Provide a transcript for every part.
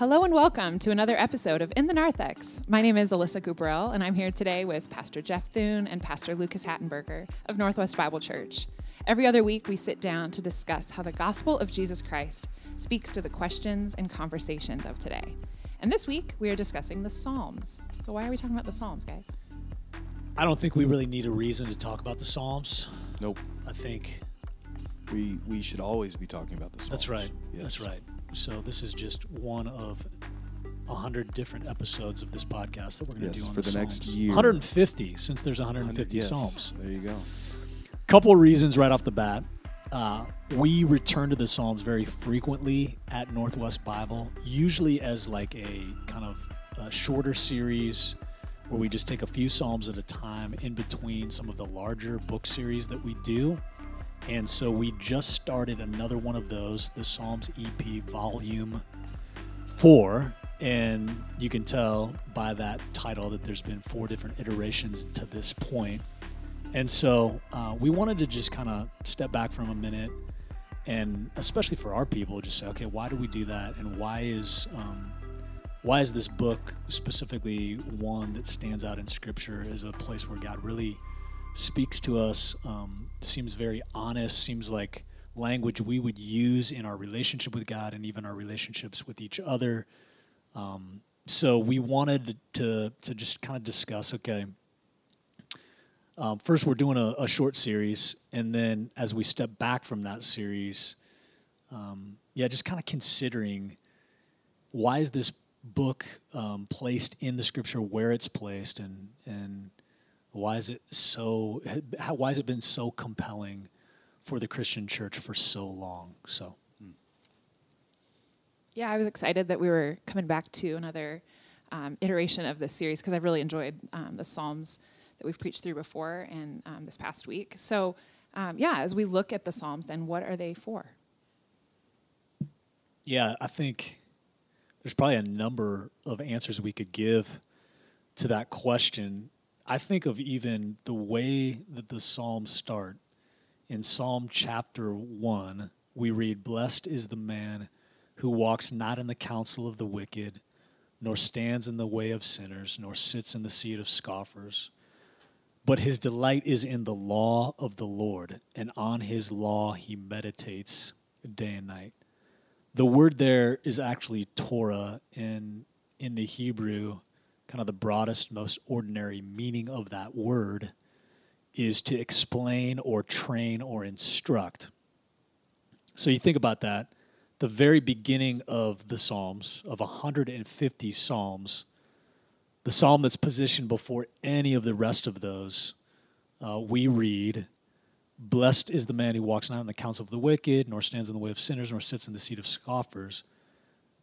Hello and welcome to another episode of In the Narthex. My name is Alyssa Cooperell, and I'm here today with Pastor Jeff Thune and Pastor Lucas Hattenberger of Northwest Bible Church. Every other week, we sit down to discuss how the gospel of Jesus Christ speaks to the questions and conversations of today. And this week, we are discussing the Psalms. So, why are we talking about the Psalms, guys? I don't think we really need a reason to talk about the Psalms. Nope. I think We we should always be talking about the Psalms. that's right. Yes. That's right. So this is just one of a hundred different episodes of this podcast that we're going to Yes, do on for the next year. 150 since there's 150 yes, Psalms. There you go. Couple of reasons right off the bat. Uh, we return to the Psalms very frequently at Northwest Bible, usually as like a kind of uh shorter series where we just take a few Psalms at a time in between some of the larger book series that we do. And so we just started another one of those, the Psalms EP Volume 4. And you can tell by that title that there's been four different iterations to this point. And so uh, we wanted to just kind of step back from a minute and especially for our people, just say, okay, why do we do that? And why is. Um, why is this book specifically one that stands out in scripture as a place where god really speaks to us um, seems very honest seems like language we would use in our relationship with god and even our relationships with each other. Um, so we wanted to to just kind of discuss okay um, first we're doing a, a short series and then as we step back from that series um, yeah just kind of considering why is this book um, placed in the scripture where it's placed and and why is it so how, why has it been so compelling for the christian church for so long so Yeah, I was excited that we were coming back to another um, iteration of this series because I've really enjoyed um, the Psalms that we've preached through before and um, this past week. So, um, yeah, as we look at the Psalms, then what are they for? yeah i think there's probably a number of answers we could give to that question i think of even the way that the psalms start. In psalm chapter 1 we read blessed is the man who walks not in the counsel of the wicked nor stands in the way of sinners nor sits in the seat of scoffers but his delight is in the law of the lord and on his law he meditates day and night. The word there is actually Torah in in the Hebrew, kind of the broadest, most ordinary meaning of that word is to explain or train or instruct. So you think about that, the very beginning of the Psalms, of 150 Psalms, the psalm that's positioned before any of the rest of those, uh, we read, Blessed is the man who walks not in the counsel of the wicked, nor stands in the way of sinners, nor sits in the seat of scoffers.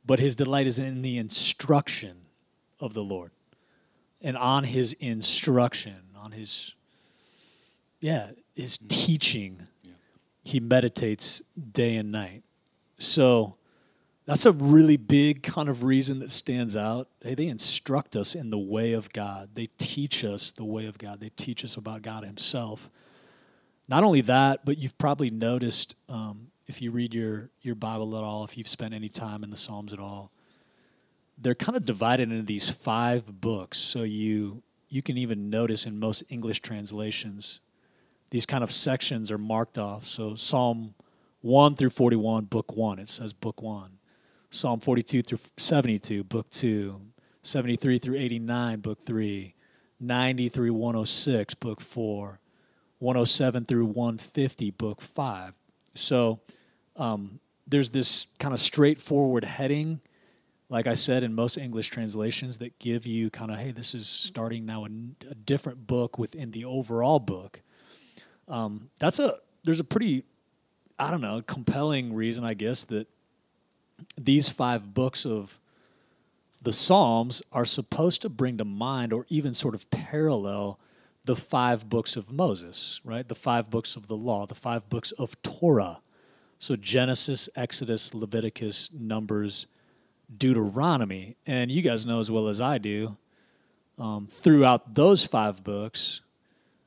But his delight is in the instruction of the Lord. And on his instruction, on his, yeah, his teaching, he meditates day and night. So that's a really big kind of reason that stands out. Hey, they instruct us in the way of God, they teach us the way of God, they teach us about God himself. Not only that, but you've probably noticed um, if you read your your Bible at all, if you've spent any time in the Psalms at all, they're kind of divided into these five books. So you you can even notice in most English translations, these kind of sections are marked off. So Psalm one through forty one, book one, it says book one. Psalm forty two through seventy two, book two. Seventy three through eighty nine, book three. Ninety through one hundred six, book four. 107 through 150, book five. So um, there's this kind of straightforward heading, like I said, in most English translations that give you kind of, hey, this is starting now a, a different book within the overall book. Um, that's a, there's a pretty, I don't know, compelling reason, I guess, that these five books of the Psalms are supposed to bring to mind or even sort of parallel the five books of Moses, right? The five books of the law, the five books of Torah. So Genesis, Exodus, Leviticus, Numbers, Deuteronomy. And you guys know as well as I do, um, throughout those five books,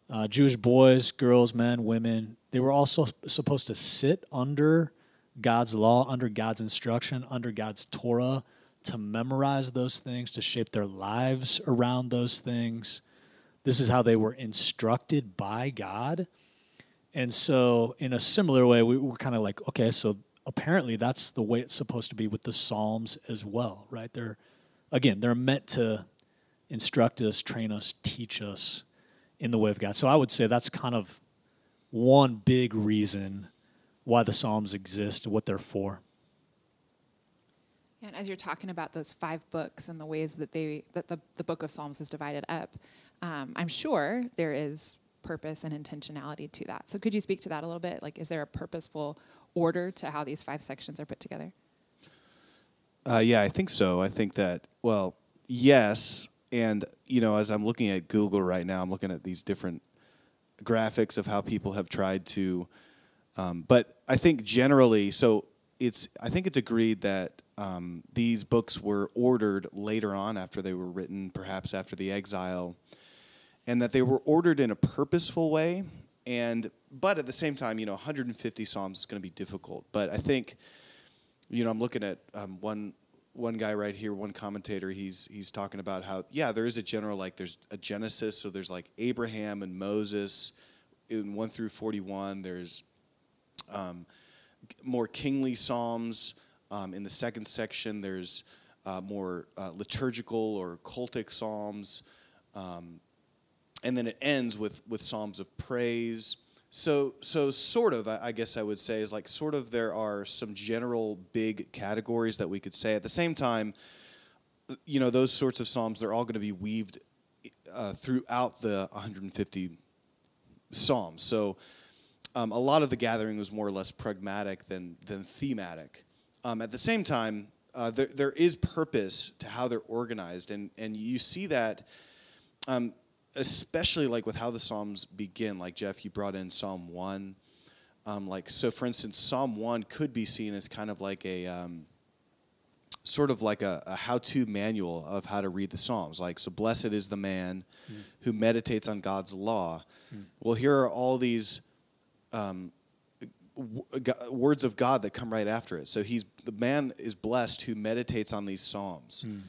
uh, Jewish boys, girls, men, women, they were also supposed to sit under God's law, under God's instruction, under God's Torah to memorize those things, to shape their lives around those things. This is how they were instructed by God. And so, in a similar way, we were kind of like, okay, so apparently that's the way it's supposed to be with the Psalms as well, right? They're, again, they're meant to instruct us, train us, teach us in the way of God. So I would say that's kind of one big reason why the Psalms exist, what they're for. And as you're talking about those five books and the ways that they that the, the book of Psalms is divided up, um, I'm sure there is purpose and intentionality to that. So could you speak to that a little bit? Like, is there a purposeful order to how these five sections are put together? Uh, yeah, I think so. I think that well, yes, and you know, as I'm looking at Google right now, I'm looking at these different graphics of how people have tried to. Um, but I think generally, so it's I think it's agreed that um, these books were ordered later on after they were written, perhaps after the exile, and that they were ordered in a purposeful way. And but at the same time, you know, 150 psalms is going to be difficult. But I think, you know, I'm looking at um, one one guy right here, one commentator. He's he's talking about how yeah, there is a general like there's a Genesis, so there's like Abraham and Moses in one through 41. There's um, more kingly psalms. Um, in the second section, there's uh, more uh, liturgical or cultic psalms, um, and then it ends with with psalms of praise. So, so sort of, I guess I would say, is like sort of there are some general big categories that we could say. At the same time, you know, those sorts of psalms, they're all going to be weaved uh, throughout the 150 psalms. So, um, a lot of the gathering was more or less pragmatic than, than thematic. Um, at the same time, uh, there, there is purpose to how they're organized, and, and you see that, um, especially like with how the Psalms begin. Like Jeff, you brought in Psalm 1. Um, like so, for instance, Psalm 1 could be seen as kind of like a um, sort of like a, a how-to manual of how to read the Psalms. Like, so blessed is the man mm. who meditates on God's law. Mm. Well, here are all these um, w- words of God that come right after it. So he's the man is blessed who meditates on these psalms. Mm.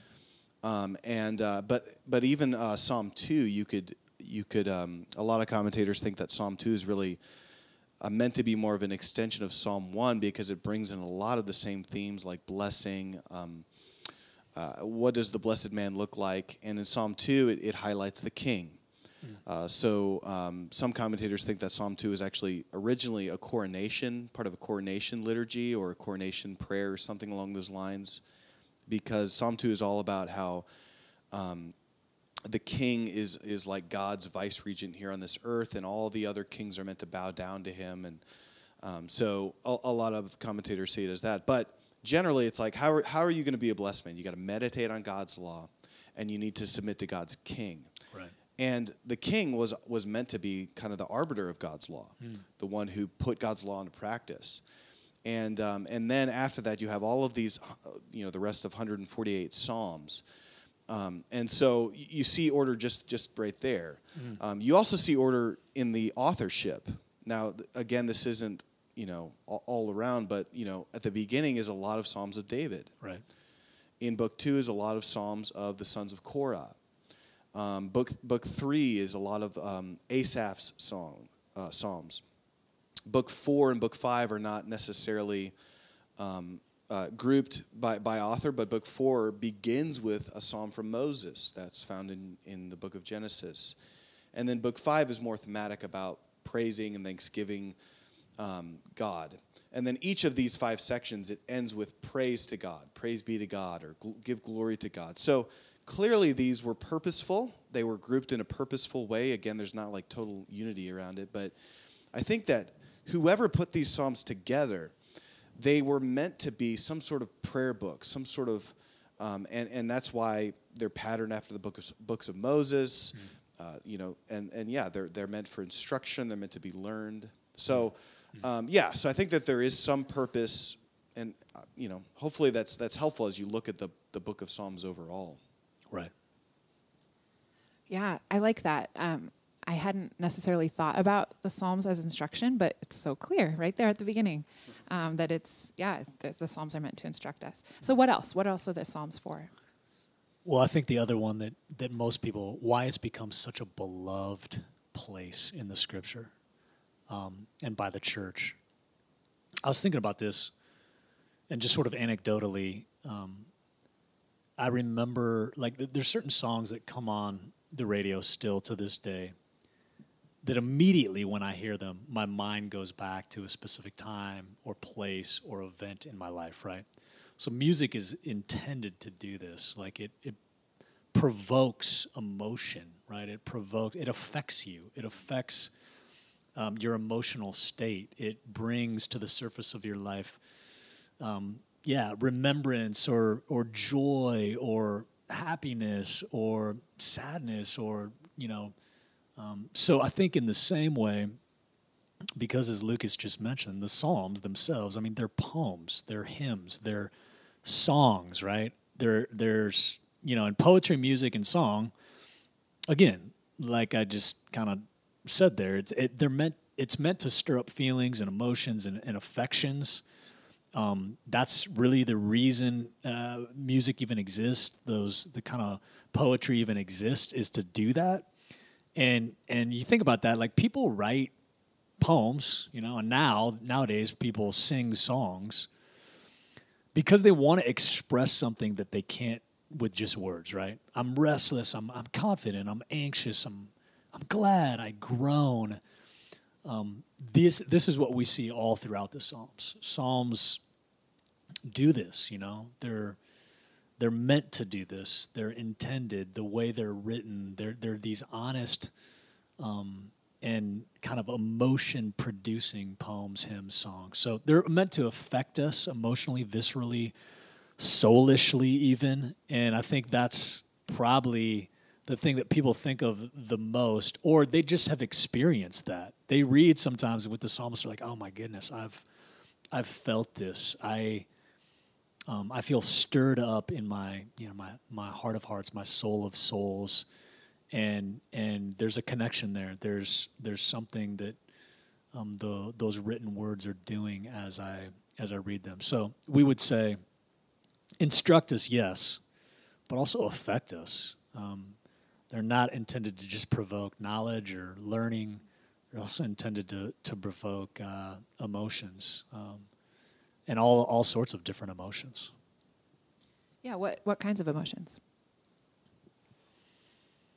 Um, and uh, but but even uh, Psalm two, you could you could um, a lot of commentators think that Psalm two is really uh, meant to be more of an extension of Psalm one because it brings in a lot of the same themes like blessing. Um, uh, what does the blessed man look like? And in Psalm two, it, it highlights the king. Uh, so um, some commentators think that Psalm 2 is actually originally a coronation, part of a coronation liturgy or a coronation prayer or something along those lines, because Psalm 2 is all about how um, the king is, is like God's vice regent here on this earth, and all the other kings are meant to bow down to him. And um, so a, a, lot of commentators see it as that. But generally, it's like, how are, how are you going to be a blessed man? You got to meditate on God's law, and you need to submit to God's king. Right. And the king was, was meant to be kind of the arbiter of God's law, mm. the one who put God's law into practice. And, um, and then after that, you have all of these, uh, you know, the rest of 148 Psalms. Um, and so you see order just, just right there. Mm. Um, you also see order in the authorship. Now, again, this isn't, you know, all, all around, but, you know, at the beginning is a lot of Psalms of David. Right. In book two is a lot of Psalms of the sons of Korah. Um, book book three is a lot of um, Asaph's song uh, psalms. Book four and book five are not necessarily um, uh, grouped by, by author, but book four begins with a psalm from Moses that's found in, in the book of Genesis. And then book five is more thematic about praising and thanksgiving um, God. And then each of these five sections, it ends with praise to God, praise be to God, or gl- give glory to God. So clearly these were purposeful. They were grouped in a purposeful way. Again, there's not like total unity around it, but I think that whoever put these psalms together, they were meant to be some sort of prayer book, some sort of, um, and and that's why they're patterned after the book of, books of Moses, mm uh, you know, and and yeah, they're they're meant for instruction. They're meant to be learned. So, mm um, yeah, so I think that there is some purpose, and uh, you know, hopefully that's that's helpful as you look at the the book of Psalms overall. Right. Yeah, I like that. Um, I hadn't necessarily thought about the Psalms as instruction, but it's so clear right there at the beginning um, that it's, yeah, the, the Psalms are meant to instruct us. So, what else? What else are the Psalms for? Well, I think the other one that, that most people, why it's become such a beloved place in the scripture um, and by the church. I was thinking about this and just sort of anecdotally, um, I remember like th- there's certain songs that come on the radio still to this day that immediately when I hear them, my mind goes back to a specific time or place or event in my life, right? So music is intended to do this. Like it, it provokes emotion, right? It provokes, it affects you. It affects um, your emotional state. It brings to the surface of your life, um, yeah, remembrance or or joy or happiness or sadness or you know um, so I think in the same way, because as Lucas just mentioned, the Psalms themselves, I mean, they're poems, they're hymns, they're songs, right? There, there's, you know, in poetry, music, and song, again, like I just kind of said there, it's, it, they're meant, it's meant to stir up feelings and emotions and, and affections. Um, that's really the reason uh, music even exists. Those the kind of poetry even exists is to do that and and you think about that like people write poems you know and now nowadays people sing songs because they want to express something that they can't with just words right? I'm restless i'm, I'm confident i'm anxious i'm i'm glad i groan. Um, this this is what we see all throughout the psalms. Psalms do this you know? They're they're meant to do this. They're intended the way they're written. They're they're these honest um, and kind of emotion producing poems, hymns, songs. So they're meant to affect us emotionally, viscerally, soulishly, even. And I think that's probably the thing that people think of the most, or they just have experienced that. They read sometimes with the psalmist, they're like, "Oh my goodness, I've I've felt this. I." um, I feel stirred up in my you know my my heart of hearts, my soul of souls, and and there's a connection there. There's there's something that um, the those written words are doing as I as I read them. So we would say, instruct us, yes, but also affect us. Um, they're not intended to just provoke knowledge or learning. They're also intended to to provoke uh, emotions. Um, and all all sorts of different emotions. Yeah, what what kinds of emotions?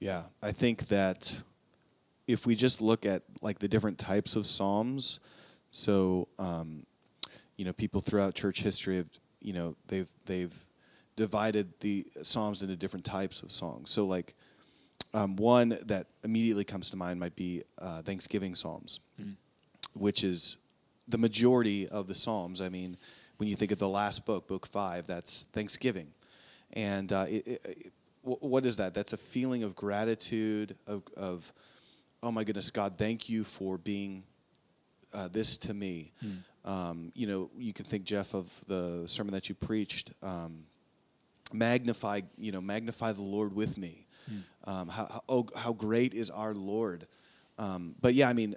Yeah, I think that if we just look at like the different types of psalms, so um, you know, people throughout church history have you know they've they've divided the psalms into different types of songs. So like um, one that immediately comes to mind might be uh, Thanksgiving psalms, mm. which is the majority of the Psalms. I mean, when you think of the last book, book five, that's Thanksgiving. And uh, it, it, what is that? That's a feeling of gratitude, of, of oh my goodness, God, thank you for being uh, this to me. Hmm. Um, you know, you can think, Jeff, of the sermon that you preached. Um, magnify, you know, magnify the Lord with me. Hmm. Um, how, how, oh, how great is our Lord. Um, but yeah, I mean,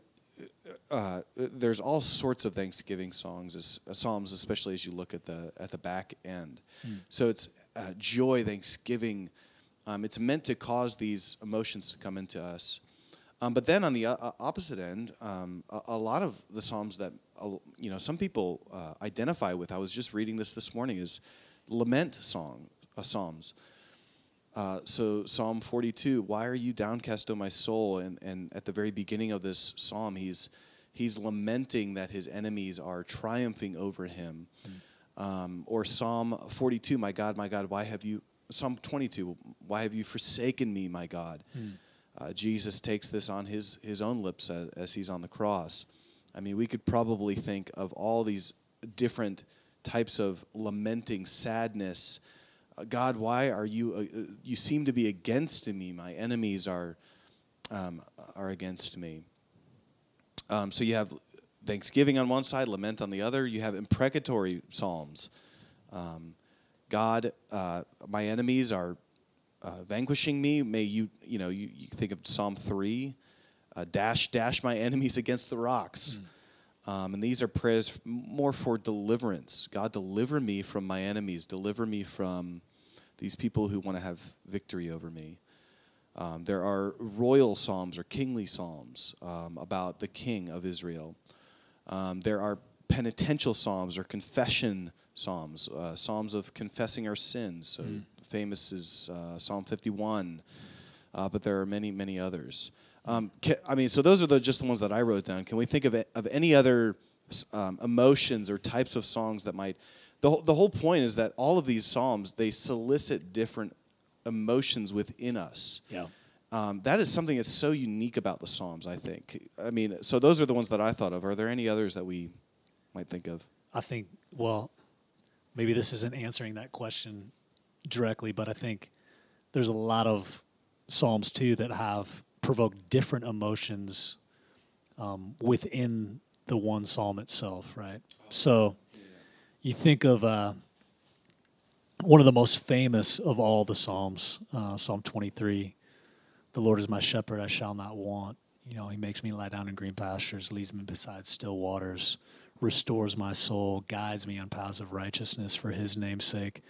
uh, there's all sorts of Thanksgiving songs, as, uh, psalms, especially as you look at the at the back end. Mm. So it's uh, joy, Thanksgiving. Um, it's meant to cause these emotions to come into us. Um, but then on the uh, opposite end, um, a, a, lot of the psalms that you know some people uh, identify with. I was just reading this this morning is lament song psalms. Uh, so Psalm 42, why are you downcast, O my soul? And, and at the very beginning of this psalm, he's, he's lamenting that his enemies are triumphing over him. Mm. Um, or Psalm 42, my God, my God, why have you, Psalm 22, why have you forsaken me, my God? Mm. Uh, Jesus takes this on his, his own lips as, as he's on the cross. I mean, we could probably think of all these different types of lamenting sadness God, why are you, uh, uh, you seem to be against me. My enemies are, um, are against me. Um, so you have thanksgiving on one side, lament on the other. You have imprecatory psalms. Um, God, uh, my enemies are uh, vanquishing me. May you, you know, you, you think of Psalm 3. uh, dash dash my enemies against the rocks. Um, and these are prayers more for deliverance. God, deliver me from my enemies. Deliver me from these people who want to have victory over me. Um, there are royal psalms or kingly psalms um, about the king of Israel. Um, there are penitential psalms or confession psalms, uh, psalms of confessing our sins. So famous is uh, Psalm 51, uh, but there are many, many others. Um, ca I mean, so those are the, just the ones that I wrote down. Can we think of, of any other um, emotions or types of songs that might? The, whole- the whole point is that all of these psalms they solicit different emotions within us. Yeah. Um, that is something that's so unique about the Psalms, I think. I mean, so those are the ones that I thought of. Are there any others that we might think of? I think, well, maybe this isn't answering that question directly, but I think there's a lot of Psalms too that have provoked different emotions um, within the one Psalm itself, right? So you think of uh, one of the most famous of all the Psalms, uh, Psalm 23. The Lord is my shepherd, I shall not want. You know, he makes me lie down in green pastures, leads me beside still waters, restores my soul, guides me on paths of righteousness for his name's sake.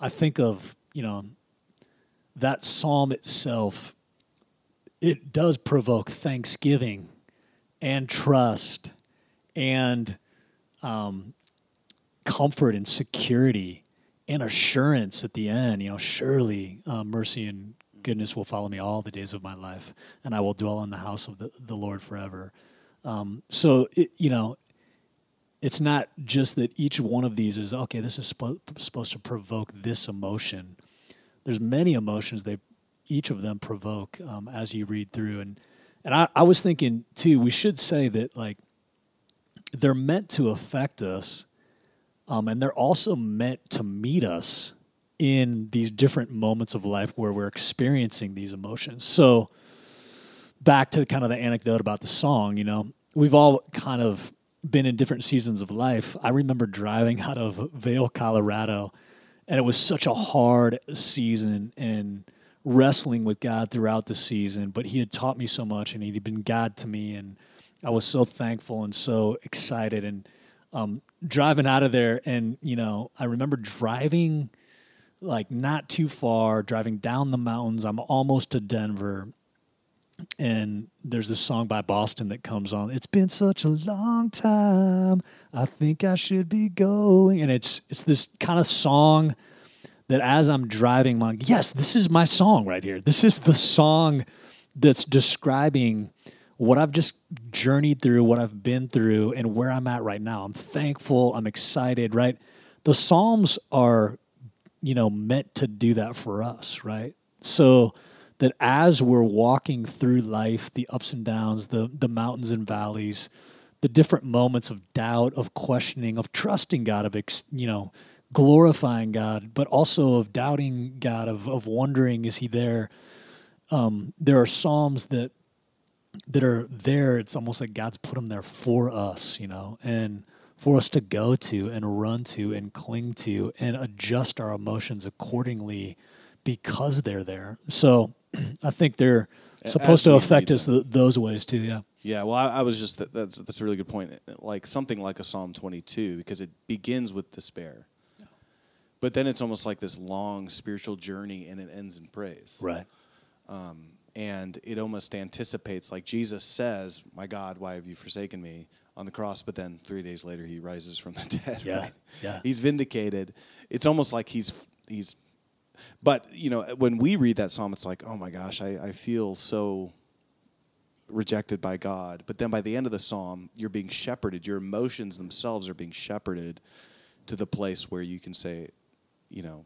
I think of, you know, that psalm itself, it does provoke thanksgiving and trust and um, comfort and security and assurance at the end. You know, surely uh, mercy and goodness will follow me all the days of my life, and I will dwell in the house of the, the Lord forever. Um, so, it, you know, it's not just that each one of these is okay. This is supposed to provoke this emotion. There's many emotions they, each of them provoke um, as you read through, and and I, I was thinking too. We should say that like they're meant to affect us, um, and they're also meant to meet us in these different moments of life where we're experiencing these emotions. So, back to kind of the anecdote about the song, you know, we've all kind of been in different seasons of life. I remember driving out of Vail, Colorado, and it was such a hard season and wrestling with God throughout the season, but he had taught me so much and he'd been God to me and I was so thankful and so excited and um, driving out of there and you know, I remember driving like not too far, driving down the mountains. I'm almost to Denver and there's this song by Boston that comes on. It's been such a long time. I think I should be going. And it's it's this kind of song that as I'm driving, like, yes, this is my song right here. This is the song that's describing what I've just journeyed through, what I've been through, and where I'm at right now. I'm thankful. I'm excited. Right. The Psalms are, you know, meant to do that for us. Right. So that as we're walking through life, the ups and downs, the the mountains and valleys, the different moments of doubt, of questioning, of trusting God, of ex, you know, glorifying God, but also of doubting God, of of wondering, is He there? Um, there are psalms that that are there. It's almost like God's put them there for us, you know, and for us to go to and run to and cling to and adjust our emotions accordingly because they're there. So I think they're supposed to affect us th- those ways too. Yeah. Yeah, well, I, I was just that, that's that's a really good point. Eh, like something like a Psalm 22 because it begins with despair, but then it's almost like this long spiritual journey and it ends in praise. Right. Um, and it almost anticipates like jesus says my god why have you forsaken me? on the cross but then three days later he rises from the dead Yeah, right? yeah. he's vindicated. It's almost like he's he's but you know when we read that psalm it's like oh my gosh i, I feel so rejected by god. But then by the end of the psalm you're being shepherded. Your emotions themselves are being shepherded to the place where you can say you know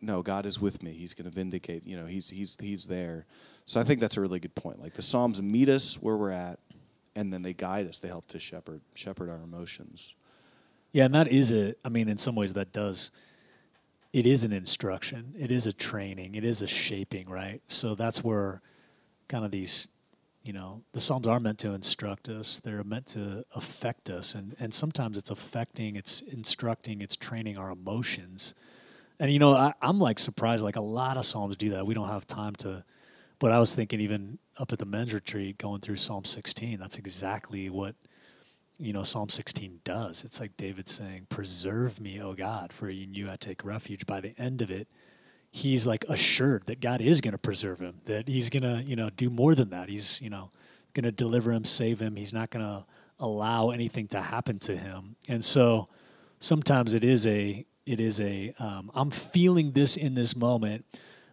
no god is with me he's going to vindicate you know he's he's he's there so i think that's a really good point like the psalms meet us where we're at and then they guide us they help to shepherd shepherd our emotions Yeah, and that is a. I mean, in some ways, that does. It is an instruction. It is a training. It is a shaping, right? So that's where, kind of these, you know, the Psalms are meant to instruct us. They're meant to affect us, and and sometimes it's affecting, it's instructing, it's training our emotions. And you know, I, I'm like surprised. Like a lot of Psalms do that. We don't have time to But I was thinking even up at the men's retreat, going through Psalm 16, that's exactly what you know Psalm 16 does. It's like David saying, "Preserve me, O God, for in you I take refuge." By the end of it, he's like assured that God is going to preserve him, that He's going to you know do more than that. He's you know going to deliver him, save him. He's not going to allow anything to happen to him. And so sometimes it is a it is a um, I'm feeling this in this moment.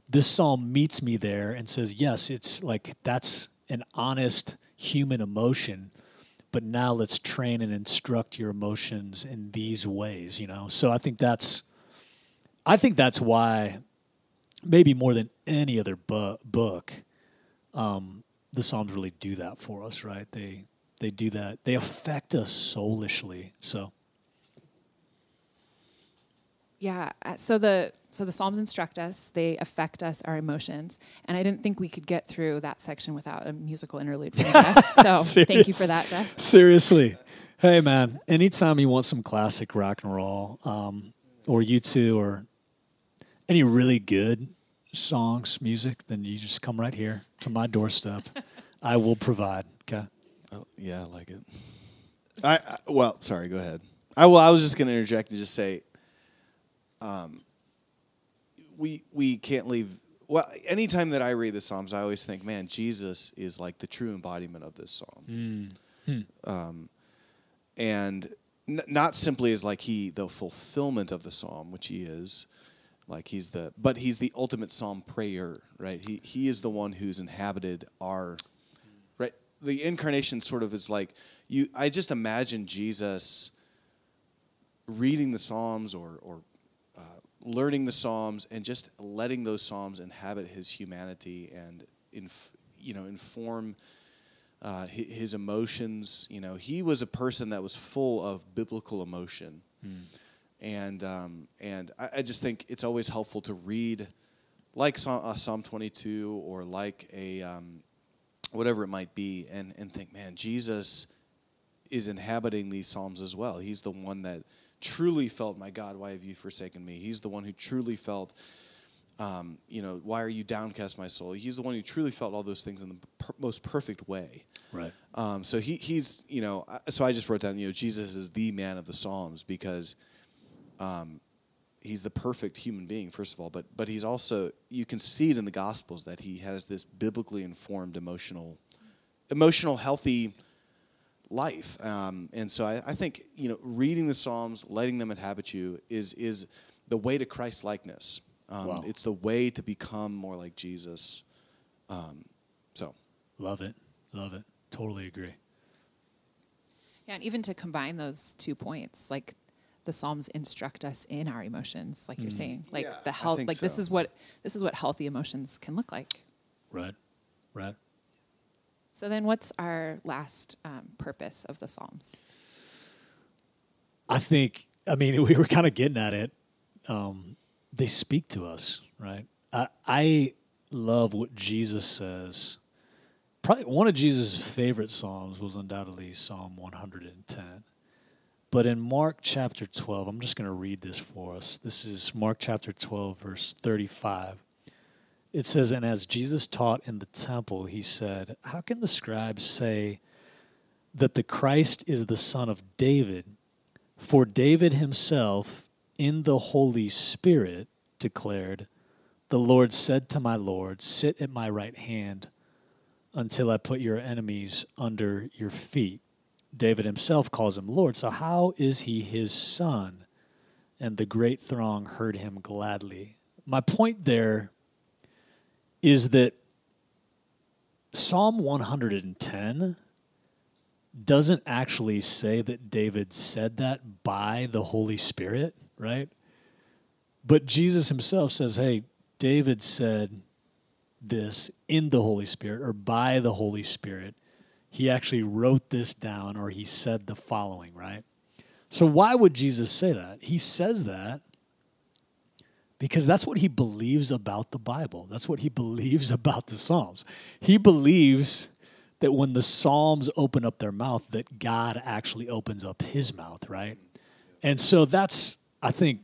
This psalm meets me there and says, yes, it's like that's an honest human emotion, but now let's train and instruct your emotions in these ways. You know, so I think that's I think that's why maybe more than any other bu- book. Um, the Psalms really do that for us, right? They they do that. They affect us soulishly. So Yeah. uh, So the so the Psalms instruct us. They affect us, our emotions. And I didn't think we could get through that section without a musical interlude from Jeff. So thank you for that, Jeff. seriously, hey man, anytime you want some classic rock and roll, um, or U2, or any really good songs, music, then you just come right here to my doorstep. I will provide. Okay. Oh, yeah, I like it. I, I well, sorry. Go ahead. I well, I was just going to interject and just say, um, we we can't leave. Well, anytime that I read the Psalms, I always think, man, Jesus is like the true embodiment of this psalm, um, and n- not simply as like he the fulfillment of the psalm, which he is, like he's the, but he's the ultimate psalm prayer, right? He he is the one who's inhabited our right the incarnation sort of is like you i just imagine jesus reading the psalms or or uh, learning the psalms and just letting those psalms inhabit his humanity and inf- you know inform uh, hi- his emotions. You know he was a person that was full of biblical emotion. And um, and I, I just think it's always helpful to read like Psalm, uh, Psalm 22 or like a um, whatever it might be, and, and think, man, Jesus is inhabiting these Psalms as well. He's the one that truly felt, my God, why have you forsaken me? He's the one who truly felt, um, you know, why are you downcast, my soul? He's the one who truly felt all those things in the per- most perfect way. Right. Um, so he, he's, you know, so I just wrote down, you know, Jesus is the man of the Psalms because um, he's the perfect human being, first of all, but but he's also you can see it in the Gospels that he has this biblically informed emotional, emotional healthy life. Um, and so I, I think you know reading the Psalms, letting them inhabit you is is the way to Christ likeness. Um, Wow. It's the way to become more like Jesus. Um, so Love it. Love it. Totally agree. Yeah, and even to combine those two points, like the Psalms instruct us in our emotions, like you're saying. Like Yeah, the health think like this is what this is what healthy emotions can look like. Right. Right. So then what's our last um, purpose of the Psalms? I think, I mean, we were kind of getting at it. Um, they speak to us, right? I, I love what Jesus says. Probably one of Jesus' favorite Psalms was undoubtedly Psalm 110. But in Mark chapter 12, I'm just going to read this for us. This is Mark chapter 12, verse 35. It says, And as Jesus taught in the temple, he said, How can the scribes say that the Christ is the son of David? For David himself, in the Holy Spirit, declared, The Lord said to my Lord, Sit at my right hand until I put your enemies under your feet. David himself calls him Lord. So, how is he his son? And the great throng heard him gladly. My point there is that Psalm 110 doesn't actually say that David said that by the Holy Spirit, right? But Jesus himself says, hey, David said this in the Holy Spirit or by the Holy Spirit. He actually wrote this down or he said the following, right? So, why would Jesus say that? He says that because that's what he believes about the Bible. That's what he believes about the Psalms. He believes that when the Psalms open up their mouth, that God actually opens up his mouth, right? And so that's, I think,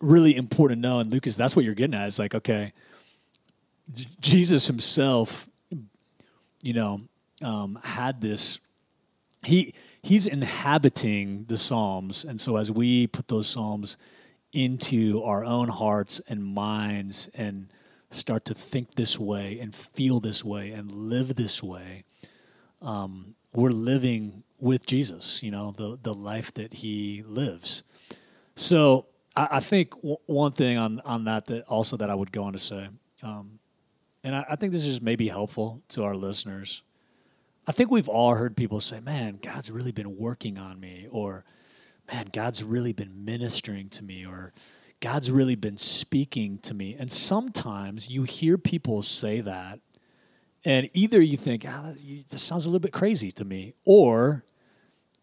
really important to know. And Lucas, that's what you're getting at. It's like, okay, Jesus himself, you know, um, had this. He he's inhabiting the Psalms, and so as we put those Psalms into our own hearts and minds and start to think this way and feel this way and live this way, um, we're living with Jesus. You know, the the life that He lives. So I, I think w- one thing on on that that also that I would go on to say, um, and I, I think this is maybe helpful to our listeners. I think we've all heard people say, "Man, God's really been working on me," or "Man, God's really been ministering to me," or "God's really been speaking to me." And sometimes you hear people say that, and either you think, "Ah, sounds a little bit crazy to me," or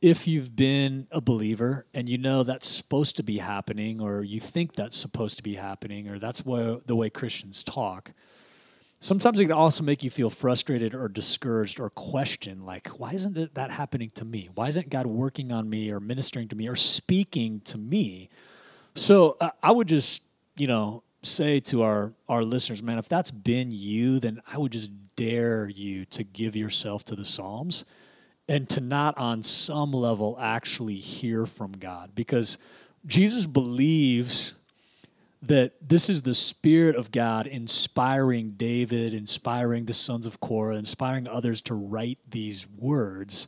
if you've been a believer and you know that's supposed to be happening, or you think that's supposed to be happening, or that's wha- the way Christians talk, sometimes it can also make you feel frustrated or discouraged or question, like, why isn't that happening to me? Why isn't God working on me or ministering to me or speaking to me? So uh, I would just, you know, say to our our listeners, man, if that's been you, then I would just dare you to give yourself to the Psalms and to not on some level actually hear from God because Jesus believes that this is the Spirit of God inspiring David, inspiring the sons of Korah, inspiring others to write these words,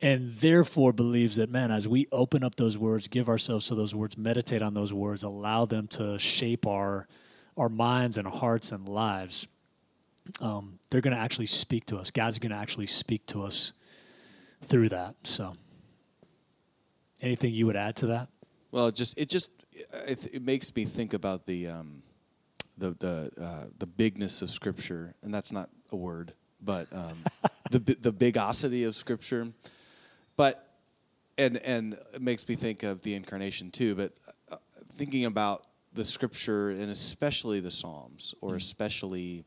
and therefore believes that, man, as we open up those words, give ourselves to those words, meditate on those words, allow them to shape our, our minds and hearts and lives, um, they're going to actually speak to us. God's going to actually speak to us through that. So, anything you would add to that? Well, just it just it, it makes me think about the um, the the uh, the bigness of Scripture, and that's not a word, but um, the the bigosity of Scripture. But and and it makes me think of the incarnation too. But uh, thinking about the Scripture and especially the Psalms, or especially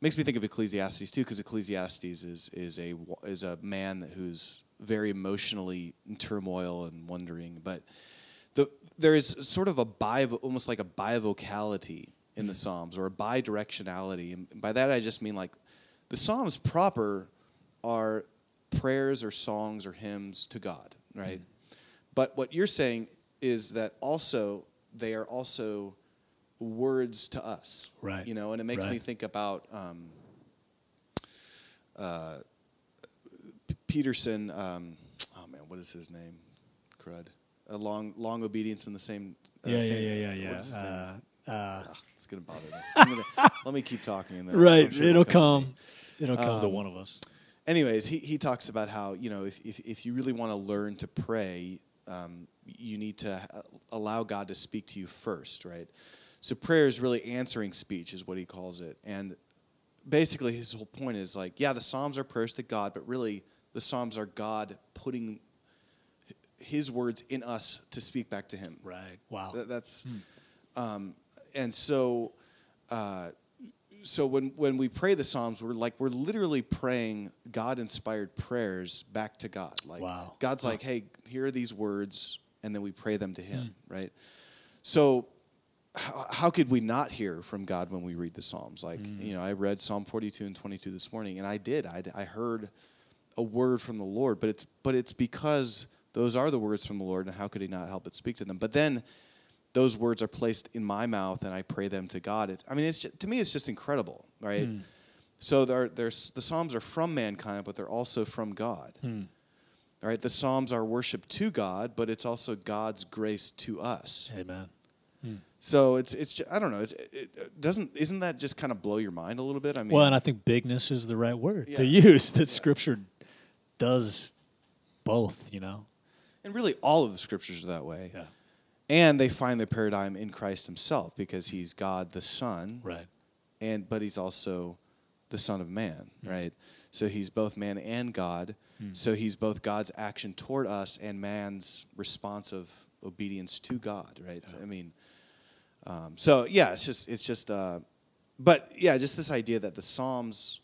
makes me think of Ecclesiastes too, because Ecclesiastes is is a is a man who's very emotionally in turmoil and wondering, but the there is sort of a bi almost like a bivocality in the Psalms or a bidirectionality, and by that I just mean like the Psalms proper are prayers or songs or hymns to God, right? But what you're saying is that also they are also words to us, Right. You know, and it makes me think about um, uh, P- Peterson. Um, oh man, what is his name? Crud. A long, long obedience in the same. Uh, yeah, yeah, same- yeah, yeah, his yeah. Uh, uh, Ugh, it's gonna bother me. Gonna- let me keep talking, and then right, sure it'll to come. me. It'll come to Um, one of us. Anyways, he, he talks about how you know if, if, if you really want to learn to pray, um, you need to uh, allow God to speak to you first, right? So prayer is really answering speech, is what he calls it, and basically his whole point is like, yeah, the Psalms are prayers to God, but really the Psalms are God putting His words in us to speak back to Him. Right. Wow. That, that's, um, and so, uh, so when when we pray the Psalms, we're like we're literally praying God-inspired prayers back to God. Like Wow. God's Huh. like, hey, here are these words, and then we pray them to Him, right? So. How, how could we not hear from God when we read the Psalms? Like, you know, I read Psalm 42 and 22 this morning, and I did. I, I heard a word from the Lord, but it's but it's because those are the words from the Lord, and how could He not help but speak to them? But then those words are placed in my mouth, and I pray them to God. It's, I mean, it's just, to me, it's just incredible, right? Hmm. So there, there's the Psalms are from mankind, but they're also from God. All right, the Psalms are worship to God, but it's also God's grace to us. Amen. Hmm. So it's it's ju- I don't know. It's, it, it doesn't isn't that just kind of blow your mind a little bit? I mean, Well, and I think bigness is the right word to use. That Scripture does both. You know. And really all of the scriptures are that way. Yeah. And they find their paradigm in Christ Himself because He's God the Son, Right. and but He's also the Son of Man, right? So He's both man and God. So He's both God's action toward us and man's responsive obedience to God, right? I mean, um, so yeah, it's just it's just, uh, but yeah, just this idea that the Psalms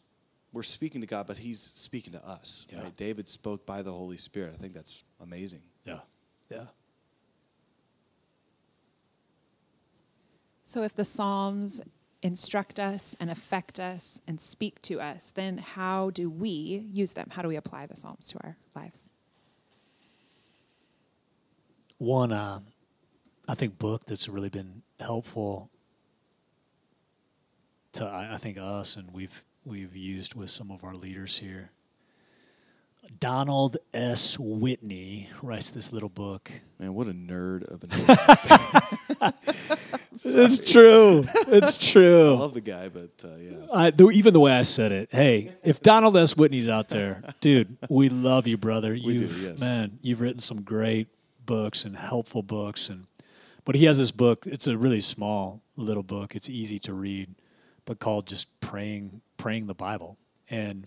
we're speaking to God, but He's speaking to us. Yeah. Right? David spoke by the Holy Spirit. I think that's amazing. Yeah. So if the Psalms instruct us and affect us and speak to us, then how do we use them? How do we apply the Psalms to our lives? One, uh, I think, book that's really been helpful to I, I think us, and we've we've used with some of our leaders here. Donald S. Whitney writes this little book. Man, what a nerd of a nerd. It's true. It's true. I love the guy, but uh, yeah. I, the, even the way I said it. Hey, if Donald S. Whitney's out there, dude, we love you, brother. We do, You've yes. man, you've written some great books and helpful books, and but he has this book. It's a really small little book. It's easy to read, but called just praying, praying the Bible. And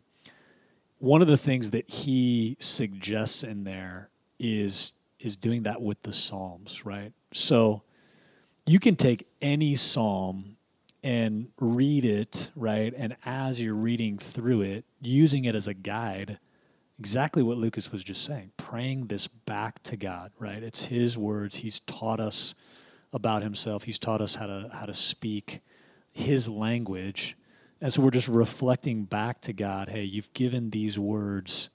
one of the things that he suggests in there is is doing that with the Psalms, right? So you can take any psalm and read it, right? And as you're reading through it, using it as a guide, exactly what Lucas was just saying, praying this back to God, right? It's his words. He's taught us about himself. He's taught us how to how to speak his language. And so we're just reflecting back to God, hey, you've given these words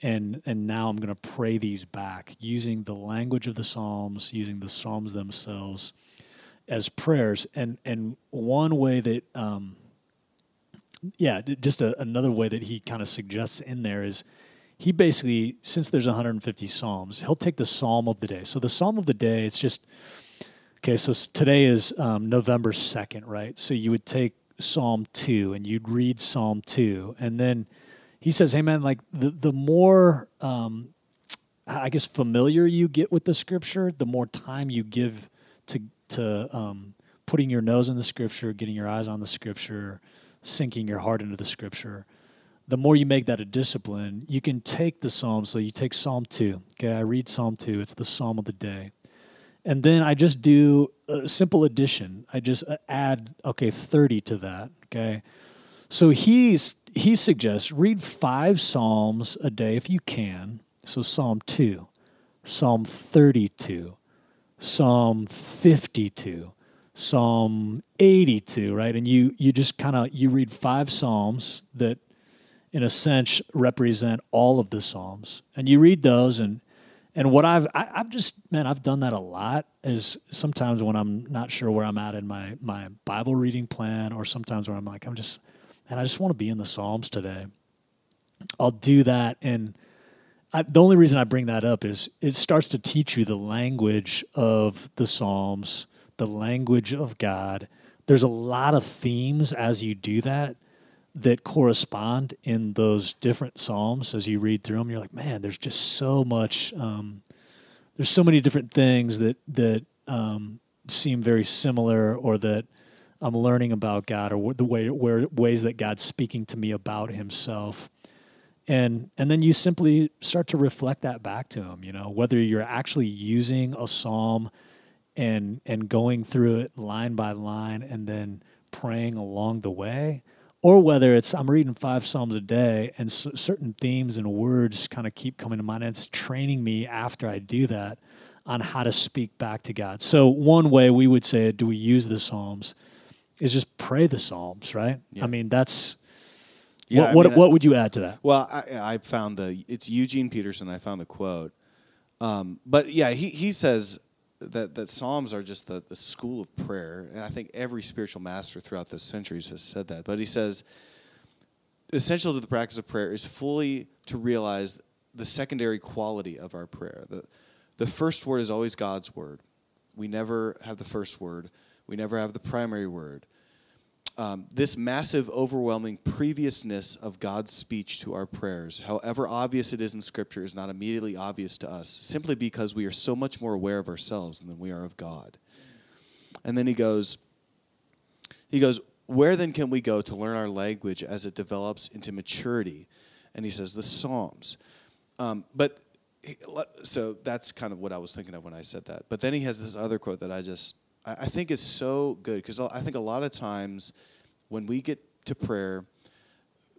and and now I'm going to pray these back using the language of the Psalms, using the Psalms themselves as prayers. And and one way that, um, yeah, just a, another way that he kind of suggests in there is he basically, since there's 150 Psalms, he'll take the Psalm of the day. So the Psalm of the day, it's just okay. So today is um, November 2nd, right? So you would take Psalm two and you'd read Psalm two, and then he says, "Hey man, like the the more um, I guess familiar you get with the scripture, the more time you give to to um, putting your nose in the scripture, getting your eyes on the scripture, sinking your heart into the scripture. The more you make that a discipline, you can take the psalm. So you take Psalm two. Okay, I read Psalm two. It's the psalm of the day, and then I just do a simple addition. I just uh, add okay thirty to that. Okay, so he's he suggests read five psalms a day if you can. So Psalm two, Psalm thirty-two, Psalm fifty-two, Psalm eighty-two. Right, and you you just kind of you read five psalms that, in a sense, represent all of the psalms, and you read those and. And what I've I, I've just man I've done that a lot is sometimes when I'm not sure where I'm at in my my Bible reading plan or sometimes when I'm like I'm just and I just want to be in the Psalms today. I'll do that. And I, the only reason I bring that up is it starts to teach you the language of the Psalms, the language of God. There's a lot of themes as you do that that correspond in those different Psalms as you read through them. You're like, man, there's just so much. Um, there's so many different things that that um, seem very similar, or that I'm learning about God, or the way where ways that God's speaking to me about Himself, and and then you simply start to reflect that back to Him. You know, whether you're actually using a psalm and and going through it line by line, and then praying along the way, or whether it's I'm reading five psalms a day, and certain themes and words kind of keep coming to mind, and it's training me after I do that on how to speak back to God. So one way we would say, do we use the psalms? is just pray the psalms, right? Yeah. I mean, that's Yeah, what. I What, mean, what would you add to that? Well, I, I found the it's Eugene Peterson. I found the quote, um, but yeah, he he says that that Psalms are just the the school of prayer, and I think every spiritual master throughout the centuries has said that. But he says essential to the practice of prayer is fully to realize the secondary quality of our prayer. The the first word is always God's word. We never have the first word. We never have the primary word um, this massive, overwhelming previousness of God's speech to our prayers, however obvious it is in Scripture, is not immediately obvious to us, simply because we are so much more aware of ourselves than we are of God. And then he goes, he goes, where then can we go to learn our language as it develops into maturity? And he says, the Psalms. Um, but so that's kind of what I was thinking of when I said that. But then he has this other quote that I just I think is so good because I think a lot of times when we get to prayer,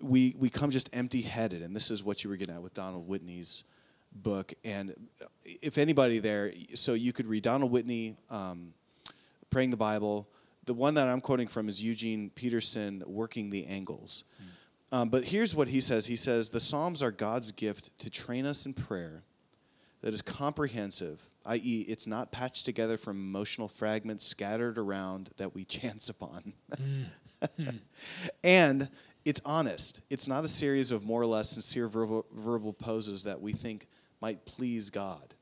we we come just empty headed, and this is what you were getting at with Donald Whitney's book. And if anybody there, so you could read Donald Whitney, um, praying the Bible. the one that I'm quoting from is Eugene Peterson, Working the Angles. Um, but here's what he says He says, The Psalms are God's gift to train us in prayer that is comprehensive, i.e., it's not patched together from emotional fragments scattered around that we chance upon. Hmm. Hmm. and it's honest. It's not a series of more or less sincere verbal, verbal poses that we think might please God.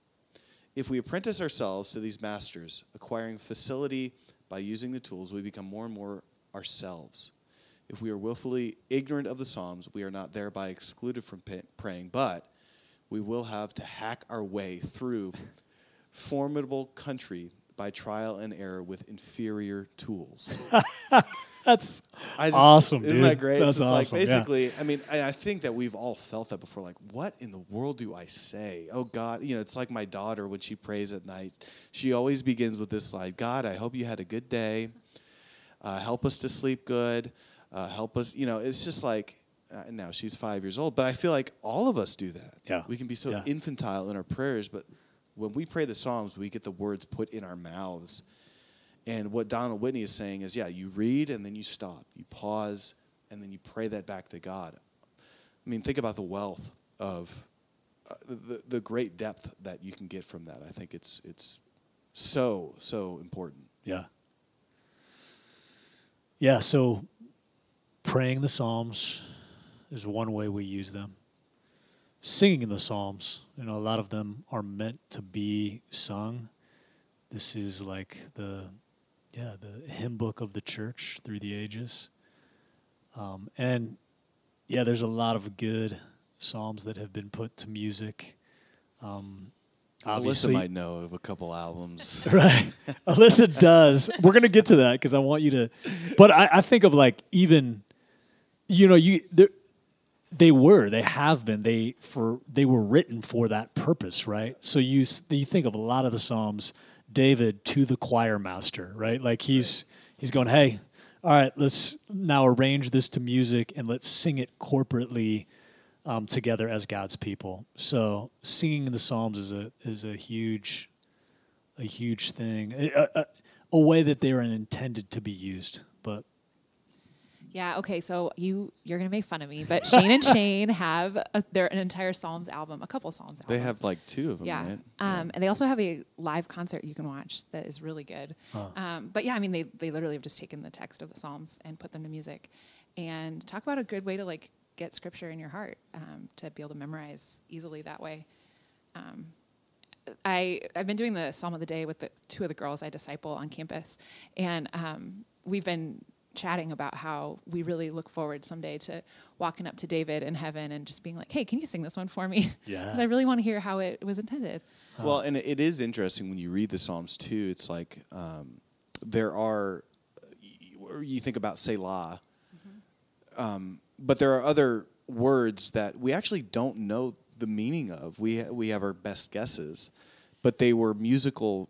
If we apprentice ourselves to these masters, acquiring facility by using the tools, we become more and more ourselves. If we are willfully ignorant of the Psalms, we are not thereby excluded from praying, but we will have to hack our way through formidable country by trial and error with inferior tools. That's just- awesome. Isn't dude. that great? That's it's awesome. like yeah. basically, I mean, I, I think that we've all felt that before. Like, what in the world do I say? Oh God, you know, it's like my daughter when she prays at night. She always begins with this line: God, I hope you had a good day. Uh, help us to sleep good. Uh, help us. You know, it's just like. Uh, now she's five years old, but I feel like all of us do that. Yeah. We can be so Yeah. infantile in our prayers, but when we pray the Psalms, we get the words put in our mouths. And what Donald Whitney is saying is, yeah, you read and then you stop, you pause, and then you pray that back to God. I mean, think about the wealth of uh, the the great depth that you can get from that. I think it's it's so so important. Yeah. Yeah, so praying the Psalms is one way we use them. Singing in the Psalms, you know, a lot of them are meant to be sung. This is like the yeah, the hymn book of the church through the ages. Um, and yeah, there's a lot of good psalms that have been put to music. Um, Alyssa might know of a couple albums. right. Alyssa does. We're gonna get to that because I want you to. But I, I think of like even, you know, you there, they were, they have been, they for they were written for that purpose, right? So you you think of a lot of the psalms, David to the choir master, right? Like he's he's going, hey, all right, let's now arrange this to music and let's sing it corporately um, together as God's people. So singing the psalms is a is a huge a huge thing, a, a, a way that they are intended to be used. But Yeah. Okay. So you you're gonna make fun of me, but Shane and Shane have a, their an entire Psalms album, a couple Psalms albums. they have like two of them, yeah. right? Um, and they also have a live concert you can watch that is really good. Huh. Um, but yeah, I mean, they they literally have just taken the text of the Psalms and put them to music, and talk about a good way to like get scripture in your heart um, to be able to memorize easily that way. Um, I I've been doing the Psalm of the Day with the two of the girls I disciple on campus, and um, we've been chatting about how we really look forward someday to walking up to David in heaven and just being like, "Hey, can you sing this one for me?" Yeah. because I really want to hear how it was intended. Well, and it is interesting when you read the Psalms too. It's like um, there are, or you think about Selah, um, but there are other words that we actually don't know the meaning of. We we have our best guesses, but they were musical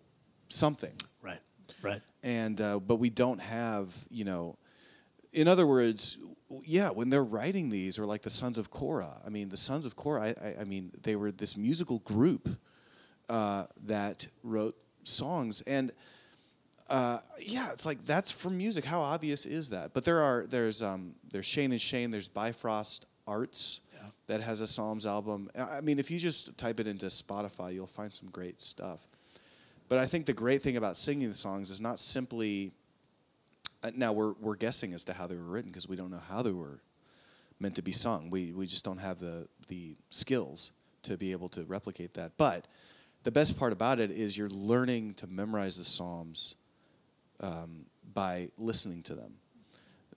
something, right, right, and uh, but we don't have you know. In other words, yeah, when they're writing these, or like the Sons of Korah. I mean, the Sons of Korah. I, I, I mean, they were this musical group uh, that wrote songs and uh, yeah it's like that's for music how obvious is that but there are there's um, there's shane and shane there's bifrost arts Yeah. that has a psalms album i I mean if you just type it into spotify you'll find some great stuff but i think the great thing about singing the songs is not simply uh, now we're, we're guessing as to how they were written because we don't know how they were meant to be sung. We, we just don't have the, the skills to be able to replicate that. But the best part about it is you're learning to memorize the psalms um, by listening to them.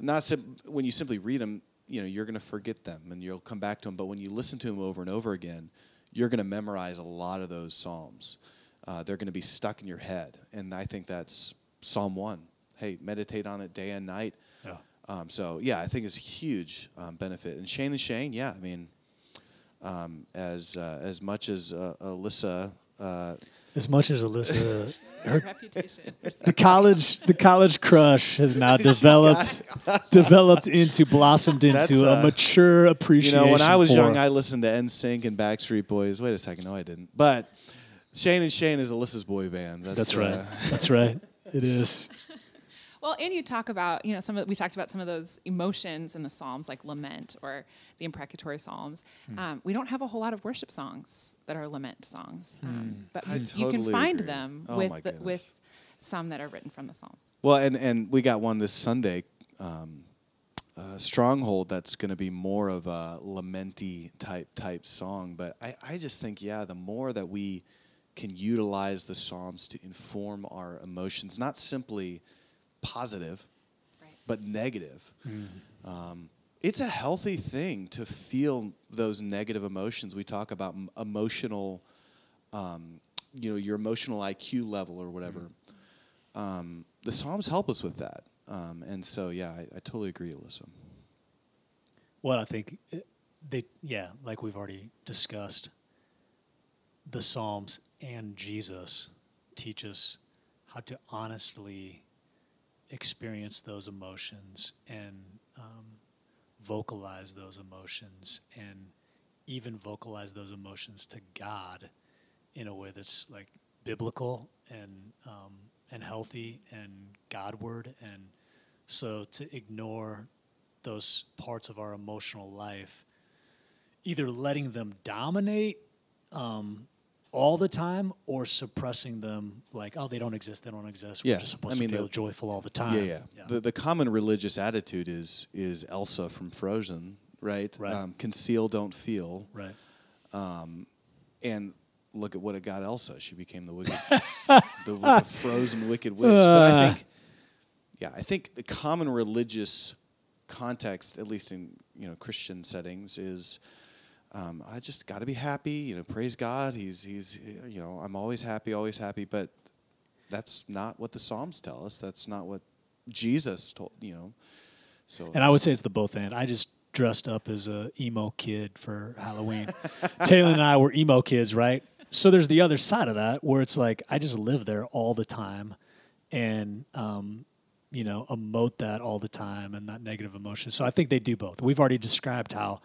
Not sim- when you simply read them you know you're going to forget them and you'll come back to them but when you listen to them over and over again you're going to memorize a lot of those psalms uh, they're going to be stuck in your head and i think that's psalm 1 hey meditate on it day and night yeah. um, so yeah, I think it's a huge um, benefit. And Shane and Shane, yeah, I mean, um, as uh, as much as uh, Alyssa, uh, As much as Alyssa, her Reputation. the college the college crush has now developed developed into blossomed into That's, a mature appreciation. you know, when I was young, I listened to NSYNC and Backstreet Boys. Wait a second, no, I didn't. But Shane and Shane is Alyssa's boy band. That's, that's right. uh, That's right. It is. Well, and you talk about, you know, some of we talked about some of those emotions in the Psalms, like lament or the imprecatory Psalms. Hmm. Um, we don't have a whole lot of worship songs that are lament songs, um, but I you can find agree. them Oh with the, with some that are written from the Psalms. Well, and and we got one this Sunday, um, uh, Stronghold. That's going to be more of a lamenty type type song. But I, I just think, yeah, the more that we can utilize the Psalms to inform our emotions, not simply positive, Right. but negative. Um, it's a healthy thing to feel those negative emotions. We talk about m- emotional, um, you know, your emotional IQ level or whatever. Um, the Psalms help us with that. Um, and so, yeah, I, I totally agree, Alyssa. Well, I think they, yeah, like we've already discussed, the Psalms and Jesus teach us how to honestly experience those emotions and um, vocalize those emotions and even vocalize those emotions to God in a way that's like biblical and um, and healthy and Godward. And so to ignore those parts of our emotional life, either letting them dominate um, all the time or suppressing them like, oh, they don't exist, they don't exist. Yeah, We're just supposed I mean, to feel the- joyful all the time. Yeah, yeah. The, the common religious attitude is is Elsa from Frozen, right? Right. Um, conceal, don't feel. right. And look at what it got Elsa. She became the wicked, the, the frozen wicked witch. but I think, yeah, I think the common religious context, at least in you know Christian settings, is um, I just got to be happy. You know, praise God. He's he's you know I'm always happy, always happy. But that's not what the Psalms tell us. That's not what Jesus told. You know, so And I would say it's the both end. I just dressed up as a emo kid for Halloween. Taylor and I were emo kids, right? So there's the other side of that where it's like I just live there all the time, and um, you know emote that all the time and that negative emotion. So I think they do both. We've already described how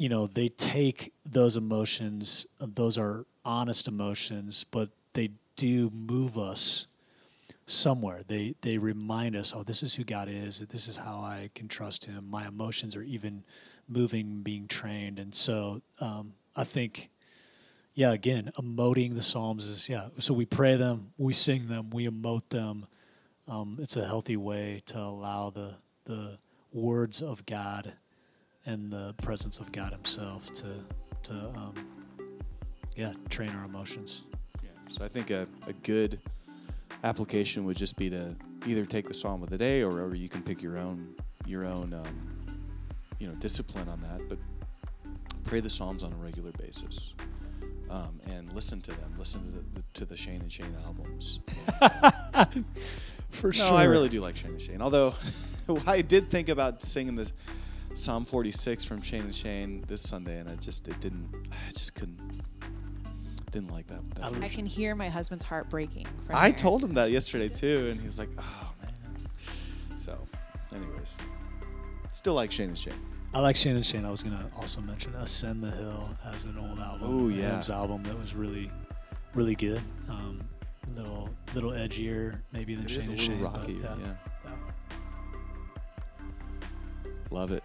you know they take those emotions; those are honest emotions, but they do move us somewhere. They they remind us, oh, this is who God is. This is how I can trust Him. My emotions are even moving, being trained, and so um, I think, yeah, again, emoting the Psalms is yeah. So we pray them, we sing them, we emote them. Um, it's a healthy way to allow the the words of God and the presence of God Himself to to um, yeah train our emotions. Yeah. So I think a, a good application would just be to either take the Psalm of the day, or, or you can pick your own your own um, you know discipline on that. But pray the Psalms on a regular basis, um, and listen to them. Listen to the, to the Shane and Shane albums. For no, sure. No, I really do like Shane and Shane. Although I did think about singing the Psalm 46 from Shane and Shane this Sunday, and I just it didn't. I just couldn't. Didn't like that. that I- I version. can hear my husband's heart breaking. From I here. told him that yesterday too, and he was like, "Oh man." So, anyways, still like Shane and Shane. I like Shane and Shane. I was gonna also mention "Ascend the Hill" as an old album. Ooh, a yeah. hymns album that was really, really good. Um, little, little edgier maybe than It Shane is a and little Shane. rocky. but Yeah. yeah. Love it.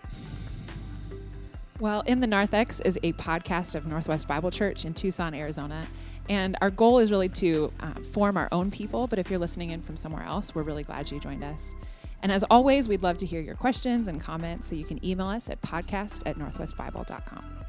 Well, In the Narthex is a podcast of Northwest Bible Church in Tucson, Arizona. And our goal is really to uh, form our own people. But if you're listening in from somewhere else, we're really glad you joined us. And as always, we'd love to hear your questions and comments. So you can email us at podcast at northwestbible.com.